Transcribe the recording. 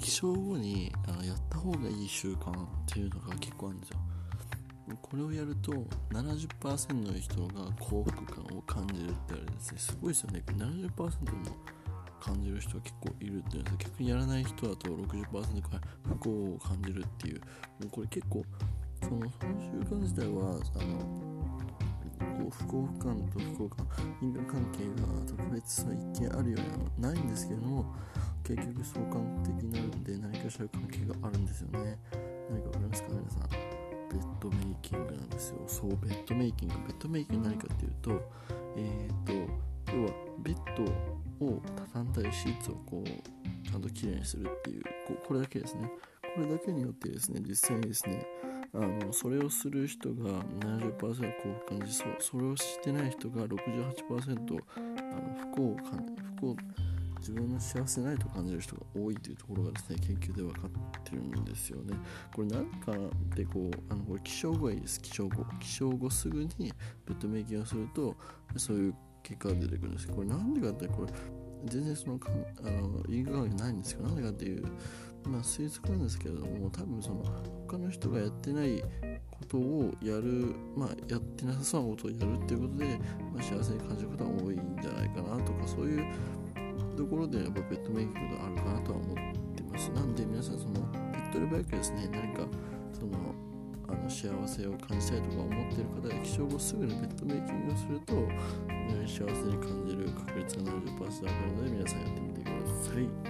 起床後にあのやった方がいい習慣っていうのが結構あるんですよ。これをやると70%の人が幸福感を感じるって言われですねすごいですよね。70%も感じる人は結構いるっていうんです逆にやらない人だと60%くらい不幸を感じるっていう。もうこれ結構そのその習慣自体はあのこう不幸感と不幸感因果関係が特別な一見あるようなないんですけども結局相関的になるんで何かしら関係があるんですよね。何か分かりますか？皆さん。ベッドメイキングなんですよ。そうベッドメイキング。ベッドメイキング何かっていうとえっ、ー、と要はベッドを畳んだりシーツをこうちゃんときれいにするっていうここれだけですね。これだけによってですね実際にですねあのそれをする人が70%幸福感じそうそれをしてない人が68%あの不幸を感不幸自分の幸せないと感じる人が多いというところがですね研究で分かってるんですよね。これ何かってこうあのこれ起床後がいいです起床後起床後すぐにベッドメイキングをするとそういう結果が出てくるんですこれなんでかってこれ全然そのかあの因果関係ないんですけどなんでかっていうまあ推測なんですけれども多分その他の人がやってないことをやるまあやってなさそうなことをやるっていうことで、まあ、幸せに感じることが多いんじゃないかなとかそういうところでやっぱペットメイキングがあるかなとは思ってますなんで皆さんそのペットレバイクですね何かそのあの幸せを感じたいとか思ってる方は起床後すぐにペットメイキングをすると、幸せに感じる確率が70%上がるので皆さんやってみてください。